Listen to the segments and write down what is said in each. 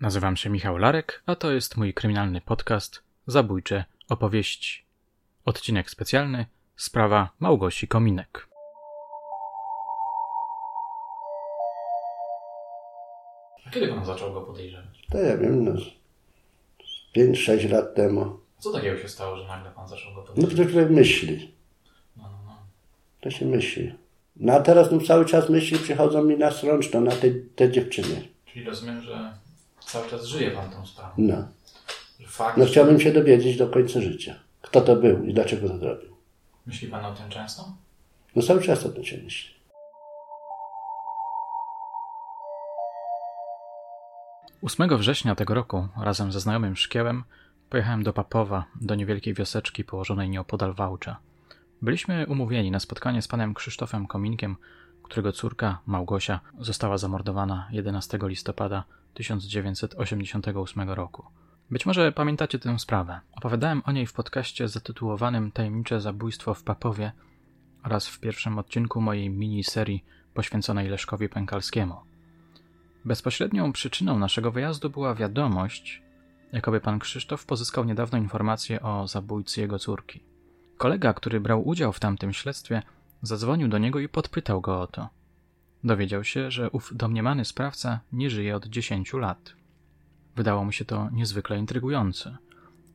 Nazywam się Michał Larek, a to jest mój kryminalny podcast Zabójcze opowieści. Odcinek specjalny Sprawa Małgosi Kominek. A kiedy pan zaczął go podejrzewać? To ja wiem, no 5-6 lat temu. Co takiego się stało, że nagle pan zaczął go No podejrzewać? to człowiek myśli. No, no, no. To się myśli. No a teraz no, cały czas myśli przychodzą mi na strączno, na tej, tej dziewczynie. Czyli rozumiem, że cały czas żyje pan tą sprawą. No. Fakt, no chciałbym się dowiedzieć do końca życia. Kto to był i dlaczego to zrobił. Myśli pan o tym często? No cały czas o tym się myśli. Ósmego września tego roku razem ze znajomym Szkiełem pojechałem do Papowa, do niewielkiej wioseczki położonej nieopodal Wałcza. Byliśmy umówieni na spotkanie z panem Krzysztofem Kominkiem, którego córka Małgosia została zamordowana 11 listopada 1988 roku. Być może pamiętacie tę sprawę. Opowiadałem o niej w podcaście zatytułowanym Tajemnicze zabójstwo w Papowie oraz w pierwszym odcinku mojej miniserii poświęconej Leszkowi Pękalskiemu. Bezpośrednią przyczyną naszego wyjazdu była wiadomość, jakoby pan Krzysztof pozyskał niedawno informację o zabójcy jego córki. Kolega, który brał udział w tamtym śledztwie, zadzwonił do niego i podpytał go o to. Dowiedział się, że ów domniemany sprawca nie żyje od 10 lat. Wydało mu się to niezwykle intrygujące.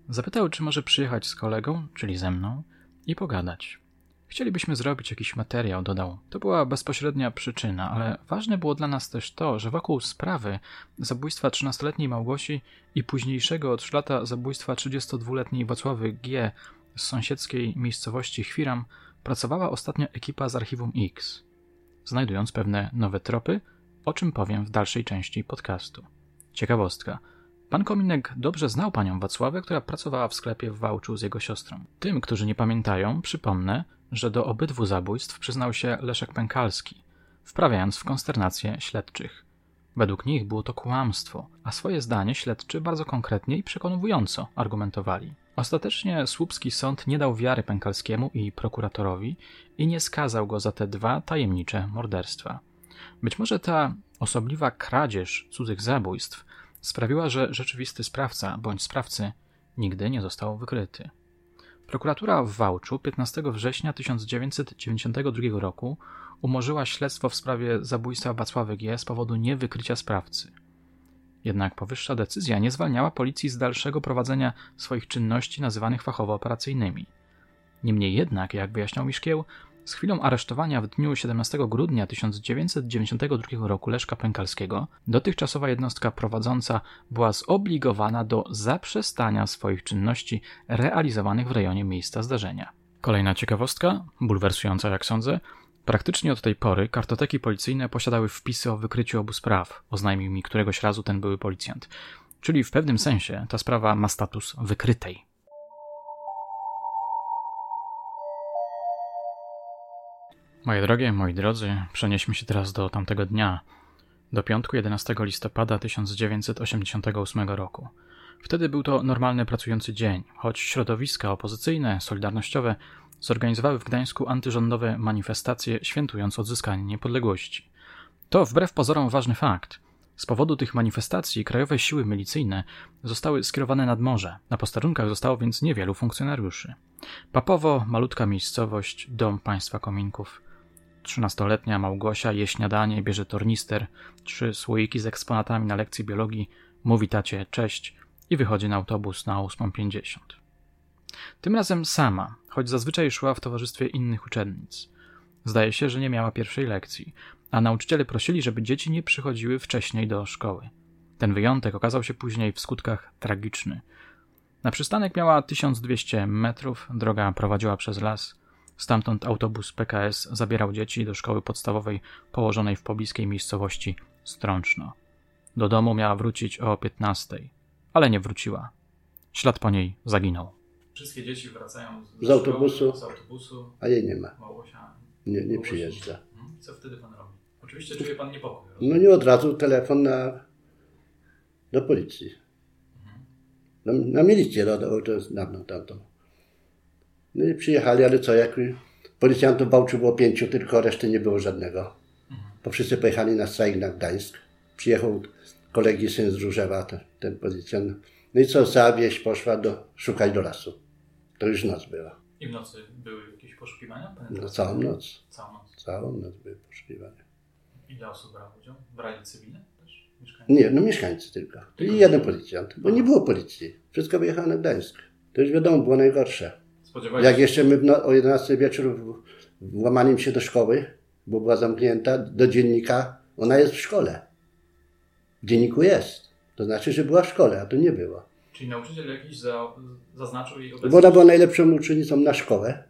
Zapytał, czy może przyjechać z kolegą, czyli ze mną, i pogadać. Chcielibyśmy zrobić jakiś materiał, dodał. To była bezpośrednia przyczyna, ale ważne było dla nas też to, że wokół sprawy zabójstwa 13-letniej Małgosi i późniejszego o 3 lata zabójstwa 32-letniej Wacławy G. z sąsiedzkiej miejscowości Chwiram pracowała ostatnio ekipa z Archiwum X, znajdując pewne nowe tropy, o czym powiem w dalszej części podcastu. Ciekawostka. Pan Kominek dobrze znał panią Wacławę, która pracowała w sklepie w Wałczu z jego siostrą. Tym, którzy nie pamiętają, przypomnę, że do obydwu zabójstw przyznał się Leszek Pękalski, wprawiając w konsternację śledczych. Według nich było to kłamstwo, a swoje zdanie śledczy bardzo konkretnie i przekonująco argumentowali. Ostatecznie słupski sąd nie dał wiary Pękalskiemu i prokuratorowi i nie skazał go za te dwa tajemnicze morderstwa. Być może ta osobliwa kradzież cudzych zabójstw sprawiła, że rzeczywisty sprawca bądź sprawcy nigdy nie został wykryty. Prokuratura w Wałczu 15 września 1992 roku umorzyła śledztwo w sprawie zabójstwa Wacławy G. z powodu niewykrycia sprawcy. Jednak powyższa decyzja nie zwalniała policji z dalszego prowadzenia swoich czynności nazywanych fachowo operacyjnymi. Niemniej jednak, jak wyjaśniał Miszkieł, z chwilą aresztowania w dniu 17 grudnia 1992 roku Leszka Pękalskiego, dotychczasowa jednostka prowadząca była zobligowana do zaprzestania swoich czynności realizowanych w rejonie miejsca zdarzenia. Kolejna ciekawostka, bulwersująca jak sądzę, praktycznie od tej pory kartoteki policyjne posiadały wpisy o wykryciu obu spraw, oznajmił mi któregoś razu ten były policjant. Czyli w pewnym sensie ta sprawa ma status wykrytej. Moje drogie, moi drodzy, przenieśmy się teraz do tamtego dnia, do piątku 11 listopada 1988 roku. Wtedy był to normalny pracujący dzień, choć środowiska opozycyjne, solidarnościowe zorganizowały w Gdańsku antyrządowe manifestacje świętując odzyskanie niepodległości. To wbrew pozorom ważny fakt. Z powodu tych manifestacji krajowe siły milicyjne zostały skierowane nad morze. Na posterunkach zostało więc niewielu funkcjonariuszy. Papowo, malutka miejscowość, dom państwa kominków. Trzynastoletnia Małgosia je śniadanie, bierze tornister, trzy słoiki z eksponatami na lekcji biologii, mówi tacie cześć i wychodzi na autobus na 8.50. Tym razem sama, choć zazwyczaj szła w towarzystwie innych uczennic. Zdaje się, że nie miała pierwszej lekcji, a nauczyciele prosili, żeby dzieci nie przychodziły wcześniej do szkoły. Ten wyjątek okazał się później w skutkach tragiczny. Na przystanek miała 1200 metrów, droga prowadziła przez las. Stamtąd autobus PKS zabierał dzieci do szkoły podstawowej położonej w pobliskiej miejscowości Strączno. Do domu miała wrócić o 15, ale nie wróciła. Ślad po niej zaginął. Wszystkie dzieci wracają z, Z autobusu. z autobusu. A jej nie ma. Nie, nie przyjeżdża. Mhm. Co wtedy pan robi? Oczywiście czuje pan niepokój. No nie od razu telefon na, do policji. Na, na milicję, no, to, jest dawno tamto. No i przyjechali, ale co, jak policjantów w Bałczu było pięciu, tylko reszty nie było żadnego. Bo wszyscy pojechali na strajk na Gdańsk. Przyjechał kolegi syn z Różewa, ten, ten policjant. No i co, cała wieś poszła do, szukać do lasu. To już noc była. I w nocy były jakieś poszukiwania? No, całą noc. Całą noc. Całą noc były poszukiwania. Ile osób brało udział? Brali cywile też? Mieszkańcy? Nie, no mieszkańcy tylko. I jeden policjant, bo nie było policji. Wszystko wyjechało na Gdańsk. To już wiadomo, było najgorsze. Jak jeszcze my no, o 11 wieczór włamaniem się do szkoły, bo była zamknięta, do dziennika, ona jest w szkole. W dzienniku jest. To znaczy, że była w szkole, a to nie była. Czyli nauczyciel jakiś za, zaznaczył jej obecność? Bo ona była najlepszą uczennicą na szkołę.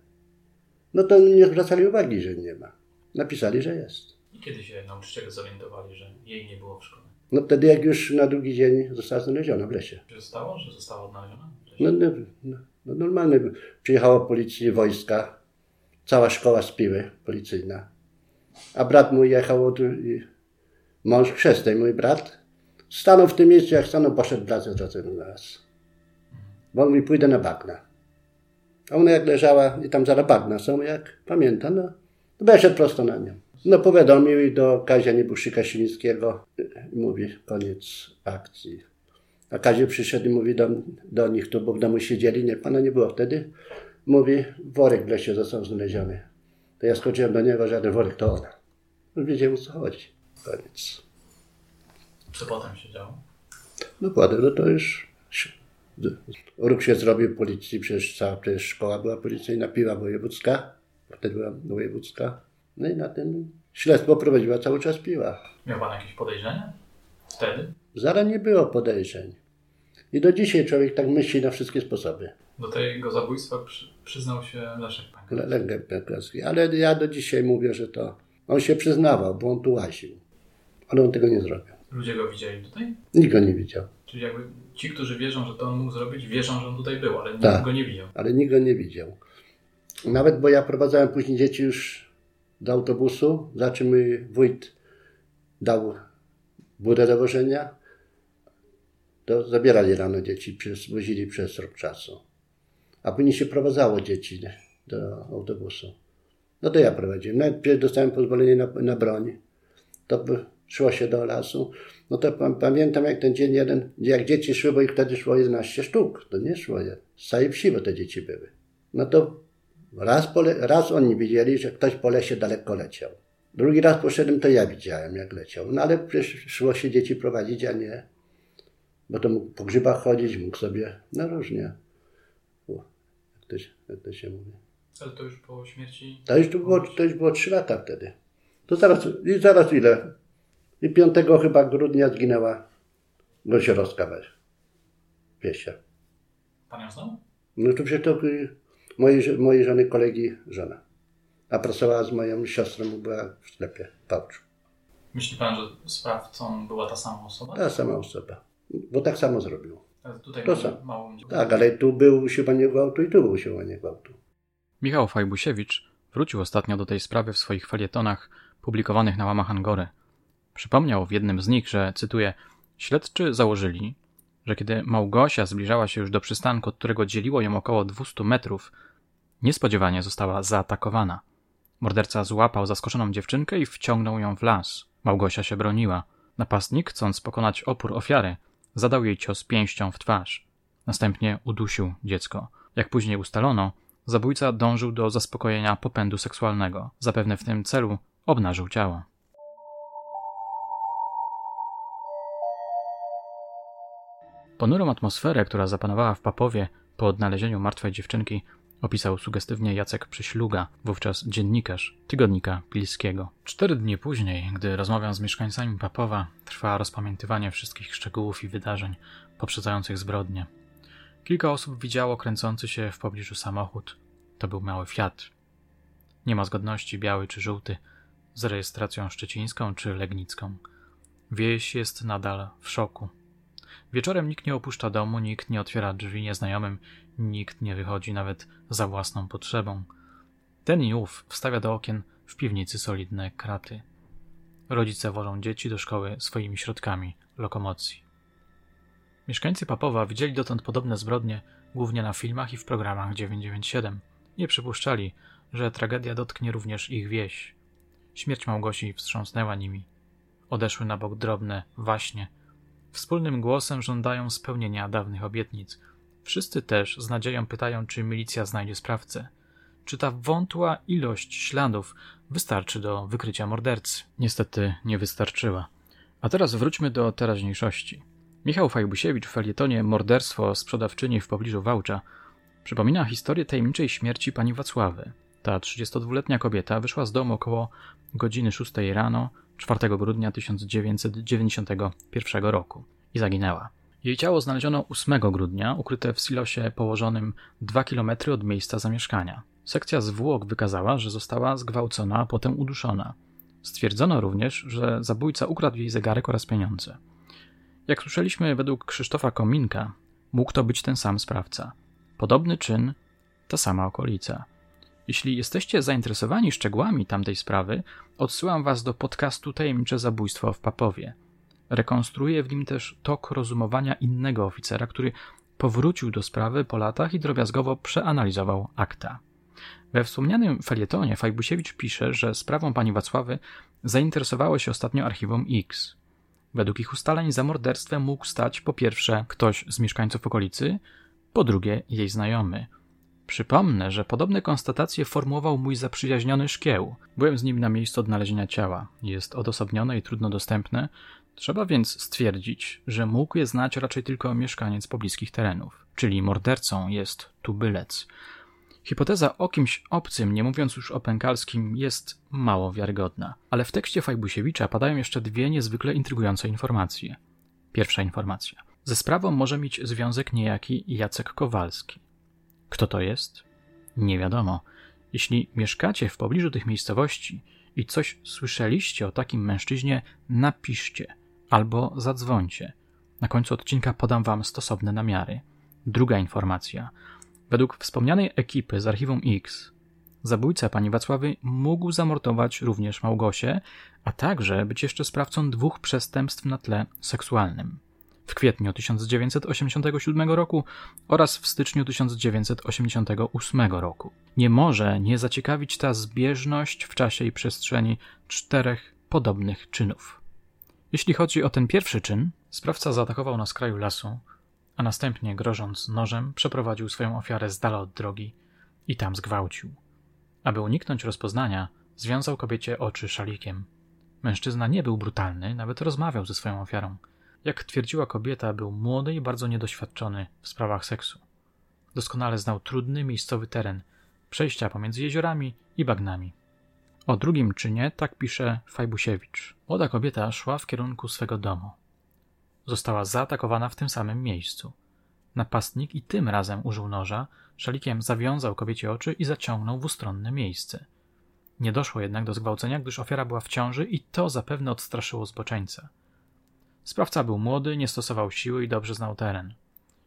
No to nie zwracali uwagi, że nie ma. Napisali, że jest. I kiedy się nauczyciele zorientowali, że jej nie było w szkole? No wtedy, jak już na drugi dzień została znaleziona w lesie. Czy zostało, że została odnaleziona? No, no, no, no normalnie. Przyjechała policja, wojska, cała szkoła spiły policyjna. A brat mój jechał od mąż chrzestnej, mój brat, stanął w tym miejscu, jak stanął, poszedł brat z na nas. Bo on pójdę na bagna. A ona jak leżała i tam zaraz bagna są, jak pamięta, no, weszedł prosto na nią. No powiadomił i do Kazia Niebuszyka Silińskiego mówi, koniec akcji. A Kazio przyszedł i mówi do, do nich tu, bo w domu siedzieli, nie, pana nie było wtedy. Mówi, worek w lesie został znaleziony. To ja skoczyłem do niego, żaden worek to ona. No wiedział o co chodzi. Koniec. Co potem się działo? No potem, no to już ruch się zrobił policji, przecież cała przecież szkoła była policyjna, piła wojewódzka, wtedy była wojewódzka. No i na tym śledztwo prowadziła cały czas piła. Miał pan jakieś podejrzenia wtedy? Zaraz nie było podejrzeń. I do dzisiaj człowiek tak myśli na wszystkie sposoby. Do tego zabójstwa przy, przyznał się Leszek Pękalski. Leszek Pękalski. Ale ja do dzisiaj mówię, że to on się przyznawał, bo on tu łaził. Ale on tego nie zrobił. Ludzie go widzieli tutaj? Nikt go nie widział. Czyli jakby ci, którzy wierzą, że to on mógł zrobić, wierzą, że on tutaj był, ale nikt tak, go nie widział. Ale nikt go nie widział. Nawet, bo ja prowadzałem później dzieci już do autobusu, za czym wójt dał budę do wożenia, to zabierali rano dzieci, wozili przez rok czasu. A później się prowadzało dzieci do autobusu. No to ja prowadziłem. Najpierw dostałem pozwolenie na, na broń. To szło się do lasu. No to pamiętam jak ten dzień jeden, jak dzieci szły, bo ich wtedy szło 11 sztuk. To nie szło je. Z całej wsi, bo te dzieci były. No to raz, pole, raz oni widzieli, że ktoś po lesie daleko leciał. Drugi raz poszedłem, to ja widziałem, jak leciał. No ale przecież szło się dzieci prowadzić, a nie. Bo to mógł po grzybach chodzić, mógł sobie, no różnie. O, jak, to, jak to się mówi. Ale to już po śmierci... To już, było, to już było 3 lata wtedy. To zaraz, i zaraz ile? I 5 chyba grudnia zginęła Gąsiorowska weź. Wiesia. Pan ją znał? No to przecież to mojej, mojej żony kolegi żona. A pracowała z moją siostrą, była w sklepie w Pałczu. Myśli pan, że sprawcą była ta sama osoba? Ta sama osoba. Bo tak samo zrobił. Tutaj to samo. Mało tak, ale tu był usiłowanie gwałtu i tu był usiłowanie gwałtu. Michał Fajbusiewicz wrócił ostatnio do tej sprawy w swoich felietonach publikowanych na łamach Angory. Przypomniał w jednym z nich, że, cytuję, śledczy założyli, że kiedy Małgosia zbliżała się już do przystanku, od którego dzieliło ją około 200 metrów, niespodziewanie została zaatakowana. Morderca złapał zaskoczoną dziewczynkę i wciągnął ją w las. Małgosia się broniła. Napastnik, chcąc pokonać opór ofiary, zadał jej cios pięścią w twarz. Następnie udusił dziecko. Jak później ustalono, Zabójca dążył do zaspokojenia popędu seksualnego. Zapewne w tym celu obnażył ciało. Ponurą atmosferę, która zapanowała w Papowie po odnalezieniu martwej dziewczynki, opisał sugestywnie Jacek Przyśluga, wówczas dziennikarz tygodnika Pilskiego. Cztery dni później, gdy rozmawiał z mieszkańcami Papowa, trwa rozpamiętywanie wszystkich szczegółów i wydarzeń poprzedzających zbrodnie. Kilka osób widziało kręcący się w pobliżu samochód. To był mały Fiat. Nie ma zgodności biały czy żółty z rejestracją szczecińską czy legnicką. Wieś jest nadal w szoku. Wieczorem nikt nie opuszcza domu, nikt nie otwiera drzwi nieznajomym, nikt nie wychodzi nawet za własną potrzebą. Ten i ów wstawia do okien w piwnicy solidne kraty. Rodzice wożą dzieci do szkoły swoimi środkami lokomocji. Mieszkańcy Papowa widzieli dotąd podobne zbrodnie głównie na filmach i w programach 997. Nie przypuszczali, że tragedia dotknie również ich wieś. Śmierć Małgosi wstrząsnęła nimi. Odeszły na bok drobne waśnie, Wspólnym głosem żądają spełnienia dawnych obietnic. Wszyscy też z nadzieją pytają, czy milicja znajdzie sprawcę. Czy ta wątła ilość śladów wystarczy do wykrycia mordercy? Niestety nie wystarczyła. A teraz wróćmy do teraźniejszości. Michał Fajbusiewicz w felietonie Morderstwo sprzedawczyni w pobliżu Wałcza przypomina historię tajemniczej śmierci pani Wacławy. Ta 32-letnia kobieta wyszła z domu około godziny 6 rano 4 grudnia 1991 roku i zaginęła. Jej ciało znaleziono 8 grudnia, ukryte w silosie położonym 2 km od miejsca zamieszkania. Sekcja zwłok wykazała, że została zgwałcona, a potem uduszona. Stwierdzono również, że zabójca ukradł jej zegarek oraz pieniądze. Jak słyszeliśmy, według Krzysztofa Kominka mógł to być ten sam sprawca. Podobny czyn, ta sama okolica. Jeśli jesteście zainteresowani szczegółami tamtej sprawy, odsyłam was do podcastu Tajemnicze Zabójstwo w Papowie. Rekonstruuję w nim też tok rozumowania innego oficera, który powrócił do sprawy po latach i drobiazgowo przeanalizował akta. We wspomnianym felietonie Fajbusiewicz pisze, że sprawą pani Wacławy zainteresowało się ostatnio archiwum X. Według ich ustaleń za morderstwem mógł stać po pierwsze ktoś z mieszkańców okolicy, po drugie jej znajomy. Przypomnę, że podobne konstatacje formułował mój zaprzyjaźniony szkieł. Byłem z nim na miejscu odnalezienia ciała. Jest odosobnione i trudno dostępne. Trzeba więc stwierdzić, że mógł je znać raczej tylko mieszkaniec pobliskich terenów, czyli mordercą jest tubylec. Hipoteza o kimś obcym, nie mówiąc już o pękalskim, jest mało wiarygodna, ale w tekście Fajbusiewicza padają jeszcze dwie niezwykle intrygujące informacje. Pierwsza informacja. Ze sprawą może mieć związek niejaki Jacek Kowalski. Kto to jest? Nie wiadomo. Jeśli mieszkacie w pobliżu tych miejscowości i coś słyszeliście o takim mężczyźnie, napiszcie albo zadzwońcie. Na końcu odcinka podam wam stosowne namiary. Druga informacja. Według wspomnianej ekipy z archiwum X, zabójca pani Wacławy mógł zamordować również Małgosię, a także być jeszcze sprawcą dwóch przestępstw na tle seksualnym. W kwietniu 1987 roku oraz w styczniu 1988 roku. Nie może nie zaciekawić ta zbieżność w czasie i przestrzeni czterech podobnych czynów. Jeśli chodzi o ten pierwszy czyn, sprawca zaatakował na skraju lasu, a następnie, grożąc nożem, przeprowadził swoją ofiarę z dala od drogi i tam zgwałcił. Aby uniknąć rozpoznania, związał kobiecie oczy szalikiem. Mężczyzna nie był brutalny, nawet rozmawiał ze swoją ofiarą. Jak twierdziła kobieta, był młody i bardzo niedoświadczony w sprawach seksu. Doskonale znał trudny miejscowy teren, przejścia pomiędzy jeziorami i bagnami. O drugim czynie tak pisze Fajbusiewicz. Młoda kobieta szła w kierunku swego domu została zaatakowana w tym samym miejscu. Napastnik i tym razem użył noża, szalikiem zawiązał kobiecie oczy i zaciągnął w ustronne miejsce. Nie doszło jednak do zgwałcenia, gdyż ofiara była w ciąży i to zapewne odstraszyło zboczeńca. Sprawca był młody, nie stosował siły i dobrze znał teren.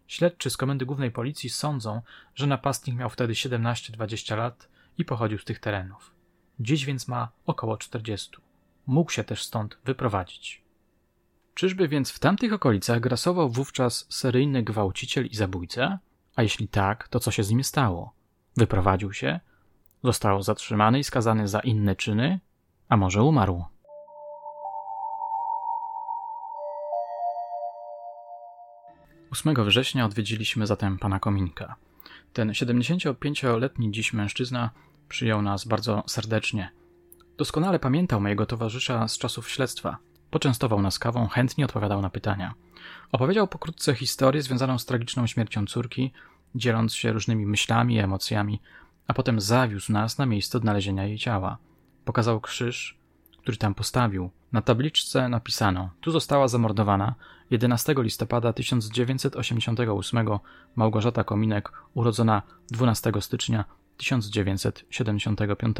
Śledczy z Komendy Głównej Policji sądzą, że napastnik miał wtedy 17-20 lat i pochodził z tych terenów. Dziś więc ma około 40. Mógł się też stąd wyprowadzić. Czyżby więc w tamtych okolicach grasował wówczas seryjny gwałciciel i zabójca? A jeśli tak, to co się z nim stało? Wyprowadził się? Został zatrzymany i skazany za inne czyny? A może umarł? Ósmego września odwiedziliśmy zatem pana Kominka. Ten 75-letni dziś mężczyzna przyjął nas bardzo serdecznie. Doskonale pamiętał mojego towarzysza z czasów śledztwa. Poczęstował nas kawą, chętnie odpowiadał na pytania. Opowiedział pokrótce historię związaną z tragiczną śmiercią córki, dzieląc się różnymi myślami i emocjami, a potem zawiózł nas na miejsce odnalezienia jej ciała. Pokazał krzyż, który tam postawił. Na tabliczce napisano: Tu została zamordowana 11 listopada 1988 Małgorzata Kominek, urodzona 12 stycznia 1975.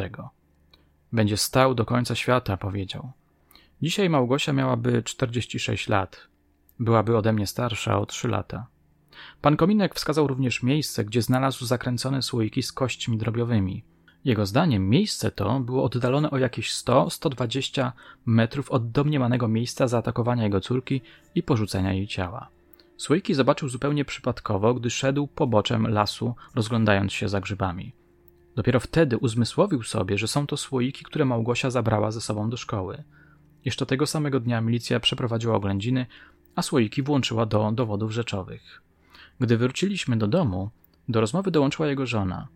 Będzie stał do końca świata, powiedział. Dzisiaj Małgosia miałaby 46 lat. Byłaby ode mnie starsza o 3 lata. Pan Kominek wskazał również miejsce, gdzie znalazł zakręcone słoiki z kośćmi drobiowymi. Jego zdaniem miejsce to było oddalone o jakieś 100-120 metrów od domniemanego miejsca zaatakowania jego córki i porzucenia jej ciała. Słoiki zobaczył zupełnie przypadkowo, gdy szedł poboczem lasu, rozglądając się za grzybami. Dopiero wtedy uzmysłowił sobie, że są to słoiki, które Małgosia zabrała ze sobą do szkoły. Jeszcze tego samego dnia milicja przeprowadziła oględziny, a słoiki włączyła do dowodów rzeczowych. Gdy wróciliśmy do domu, do rozmowy dołączyła jego żona.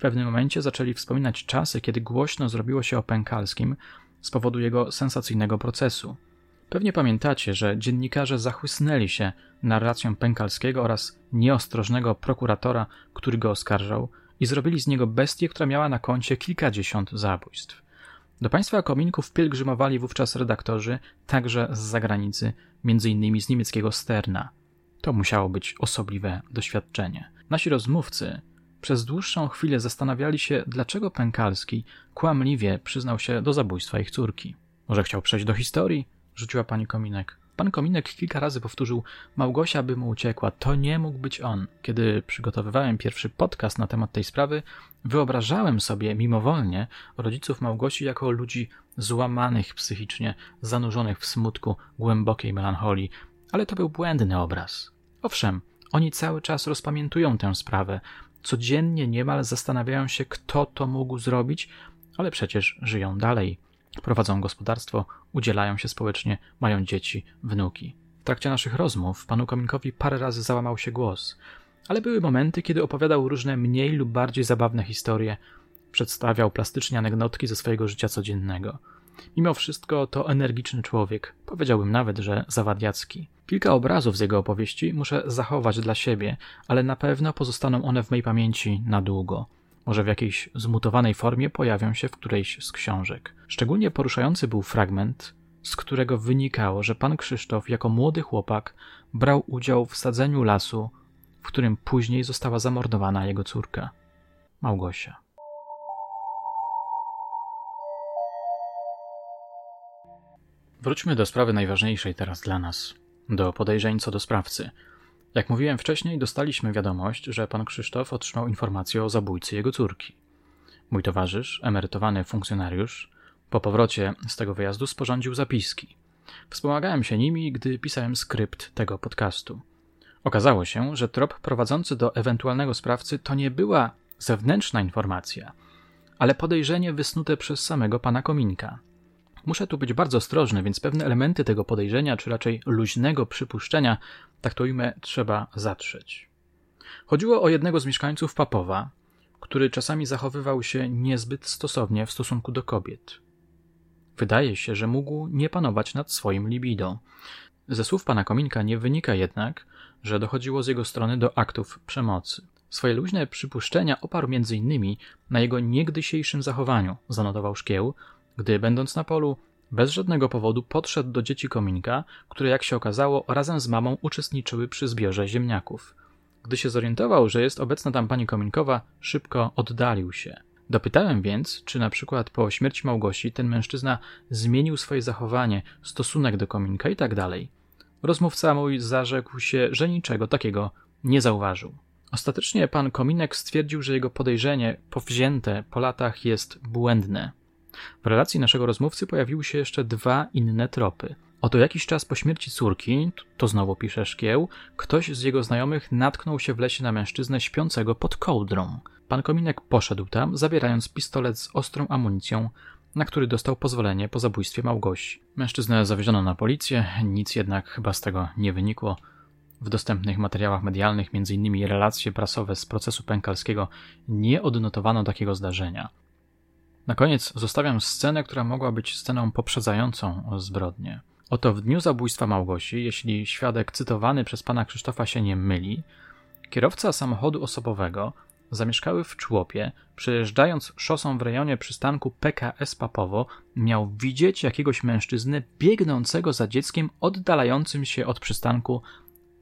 Pewnym momencie zaczęli wspominać czasy, kiedy głośno zrobiło się o Pękalskim z powodu jego sensacyjnego procesu. Pewnie pamiętacie, że dziennikarze zachłysnęli się narracją Pękalskiego oraz nieostrożnego prokuratora, który go oskarżał, i zrobili z niego bestię, która miała na koncie kilkadziesiąt zabójstw. Do państwa kominków pielgrzymowali wówczas redaktorzy, także z zagranicy, m.in. z niemieckiego Sterna. To musiało być osobliwe doświadczenie. Nasi rozmówcy przez dłuższą chwilę zastanawiali się, dlaczego Pękalski kłamliwie przyznał się do zabójstwa ich córki. Może chciał przejść do historii? rzuciła pani Kominek. Pan Kominek kilka razy powtórzył: Małgosia by mu uciekła, to nie mógł być on. Kiedy przygotowywałem pierwszy podcast na temat tej sprawy, wyobrażałem sobie mimowolnie rodziców Małgosi jako ludzi złamanych psychicznie, zanurzonych w smutku, głębokiej melancholii, ale to był błędny obraz. Owszem, oni cały czas rozpamiętują tę sprawę, codziennie niemal zastanawiają się, kto to mógł zrobić, ale przecież żyją dalej. Prowadzą gospodarstwo, udzielają się społecznie, mają dzieci, wnuki. W trakcie naszych rozmów panu Kominkowi parę razy załamał się głos, ale były momenty, kiedy opowiadał różne mniej lub bardziej zabawne historie, przedstawiał plastycznie anegdotki ze swojego życia codziennego. Mimo wszystko to energiczny człowiek, powiedziałbym nawet, że zawadiacki. Kilka obrazów z jego opowieści muszę zachować dla siebie, ale na pewno pozostaną one w mej pamięci na długo. Może w jakiejś zmutowanej formie pojawią się w którejś z książek. Szczególnie poruszający był fragment, z którego wynikało, że pan Krzysztof jako młody chłopak brał udział w sadzeniu lasu, w którym później została zamordowana jego córka, Małgosia. Wróćmy do sprawy najważniejszej teraz dla nas, do podejrzeń co do sprawcy – jak mówiłem wcześniej, dostaliśmy wiadomość, że pan Krzysztof otrzymał informację o zabójcy jego córki. Mój towarzysz, emerytowany funkcjonariusz, po powrocie z tego wyjazdu sporządził zapiski. Wspomagałem się nimi, gdy pisałem skrypt tego podcastu. Okazało się, że trop prowadzący do ewentualnego sprawcy to nie była zewnętrzna informacja, ale podejrzenie wysnute przez samego pana Kominka. Muszę tu być bardzo ostrożny, więc pewne elementy tego podejrzenia, czy raczej luźnego przypuszczenia, tak to ujmę, trzeba zatrzeć. Chodziło o jednego z mieszkańców Papowa, który czasami zachowywał się niezbyt stosownie w stosunku do kobiet. Wydaje się, że mógł nie panować nad swoim libido. Ze słów pana Kominka nie wynika jednak, że dochodziło z jego strony do aktów przemocy. Swoje luźne przypuszczenia oparł m.in. na jego niegdysiejszym zachowaniu, zanotował Szkieł, gdy będąc na polu bez żadnego powodu podszedł do dzieci kominka, które jak się okazało razem z mamą uczestniczyły przy zbiorze ziemniaków. Gdy się zorientował, że jest obecna tam pani kominkowa, szybko oddalił się. Dopytałem więc, czy na przykład po śmierci Małgosi ten mężczyzna zmienił swoje zachowanie, stosunek do kominka i tak dalej. Rozmówca mój zarzekł się, że niczego takiego nie zauważył. Ostatecznie pan Kominek stwierdził, że jego podejrzenie, powzięte po latach, jest błędne. W relacji naszego rozmówcy pojawiły się jeszcze dwa inne tropy. Oto jakiś czas po śmierci córki, to znowu pisze Szkieł, ktoś z jego znajomych natknął się w lesie na mężczyznę śpiącego pod kołdrą. Pan Kominek poszedł tam, zabierając pistolet z ostrą amunicją, na który dostał pozwolenie po zabójstwie Małgosi. Mężczyznę zawieziono na policję, nic jednak chyba z tego nie wynikło. W dostępnych materiałach medialnych, m.in. relacje prasowe z procesu pękalskiego, nie odnotowano takiego zdarzenia. Na koniec zostawiam scenę, która mogła być sceną poprzedzającą zbrodnię. Oto w dniu zabójstwa Małgosi, jeśli świadek cytowany przez pana Krzysztofa się nie myli, kierowca samochodu osobowego zamieszkały w Człopie, przejeżdżając szosą w rejonie przystanku PKS Papowo, miał widzieć jakiegoś mężczyznę biegnącego za dzieckiem oddalającym się od przystanku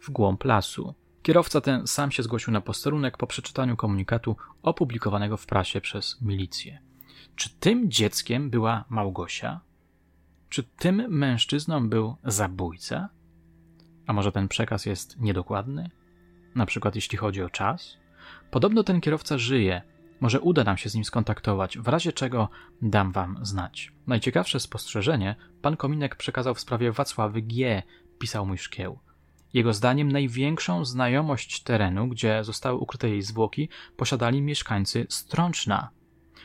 w głąb lasu. Kierowca ten sam się zgłosił na posterunek po przeczytaniu komunikatu opublikowanego w prasie przez milicję. Czy tym dzieckiem była Małgosia? Czy tym mężczyzną był zabójca? A może ten przekaz jest niedokładny? Na przykład jeśli chodzi o czas? Podobno ten kierowca żyje. Może uda nam się z nim skontaktować, w razie czego dam wam znać. Najciekawsze spostrzeżenie pan Kominek przekazał w sprawie Wacławy G., pisał mój szkieł. Jego zdaniem największą znajomość terenu, gdzie zostały ukryte jej zwłoki, posiadali mieszkańcy Strączna,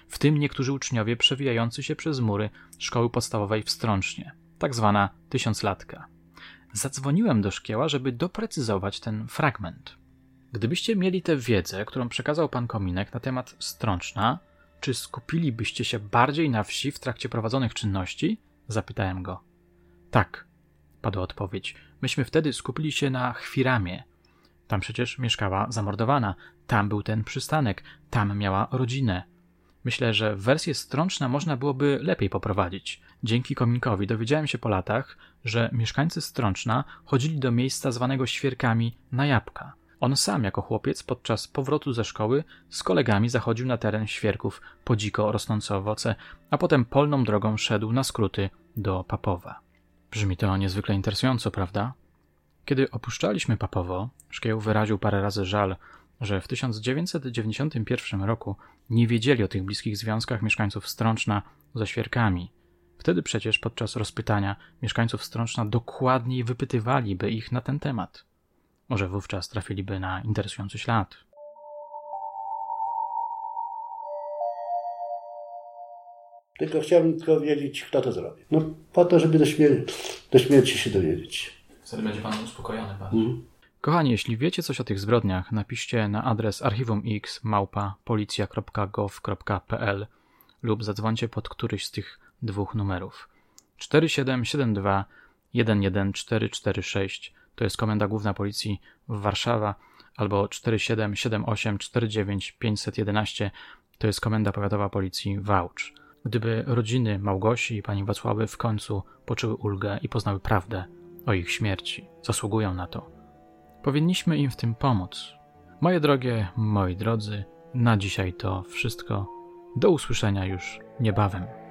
w tym niektórzy uczniowie przewijający się przez mury szkoły podstawowej w Strącznie, tak zwana tysiąclatka. zadzwoniłem do szkieła, żeby doprecyzować ten fragment. Gdybyście mieli tę wiedzę, którą przekazał pan Kominek na temat strączna, czy skupilibyście się bardziej na wsi w trakcie prowadzonych czynności? Zapytałem go. Tak, padła odpowiedź. Myśmy wtedy skupili się na Chwiramie. Tam przecież mieszkała zamordowana, tam był ten przystanek, tam miała rodzinę. Myślę, że wersję strączna można byłoby lepiej poprowadzić. Dzięki kominkowi dowiedziałem się po latach, że mieszkańcy strączna chodzili do miejsca zwanego świerkami na jabłka. On sam jako chłopiec podczas powrotu ze szkoły z kolegami zachodził na teren świerków po dziko rosnące owoce, a potem polną drogą szedł na skróty do Papowa. Brzmi to niezwykle interesująco, prawda? Kiedy opuszczaliśmy Papowo, Szkieł wyraził parę razy żal, że w 1991 roku nie wiedzieli o tych bliskich związkach mieszkańców Strączna ze świerkami. Wtedy przecież podczas rozpytania mieszkańców Strączna dokładniej wypytywaliby ich na ten temat. Może wówczas trafiliby na interesujący ślad. Tylko chciałbym tylko wiedzieć, kto to zrobił. No po to, żeby do, śmier- do śmierci się dowiedzieć. Wtedy będzie pan uspokojony bardzo. Mm. Kochani, jeśli wiecie coś o tych zbrodniach, napiszcie na adres archiwumx małpa policja.gov.pl lub zadzwońcie pod któryś z tych dwóch numerów. 4772 11446 to jest Komenda Główna Policji w Warszawa albo 4778 49 511 to jest Komenda Powiatowa Policji Wałcz. Gdyby rodziny Małgosi i pani Wacławy w końcu poczuły ulgę i poznały prawdę o ich śmierci, zasługują na to. Powinniśmy im w tym pomóc. Moje drogie, moi drodzy, na dzisiaj to wszystko. Do usłyszenia już niebawem.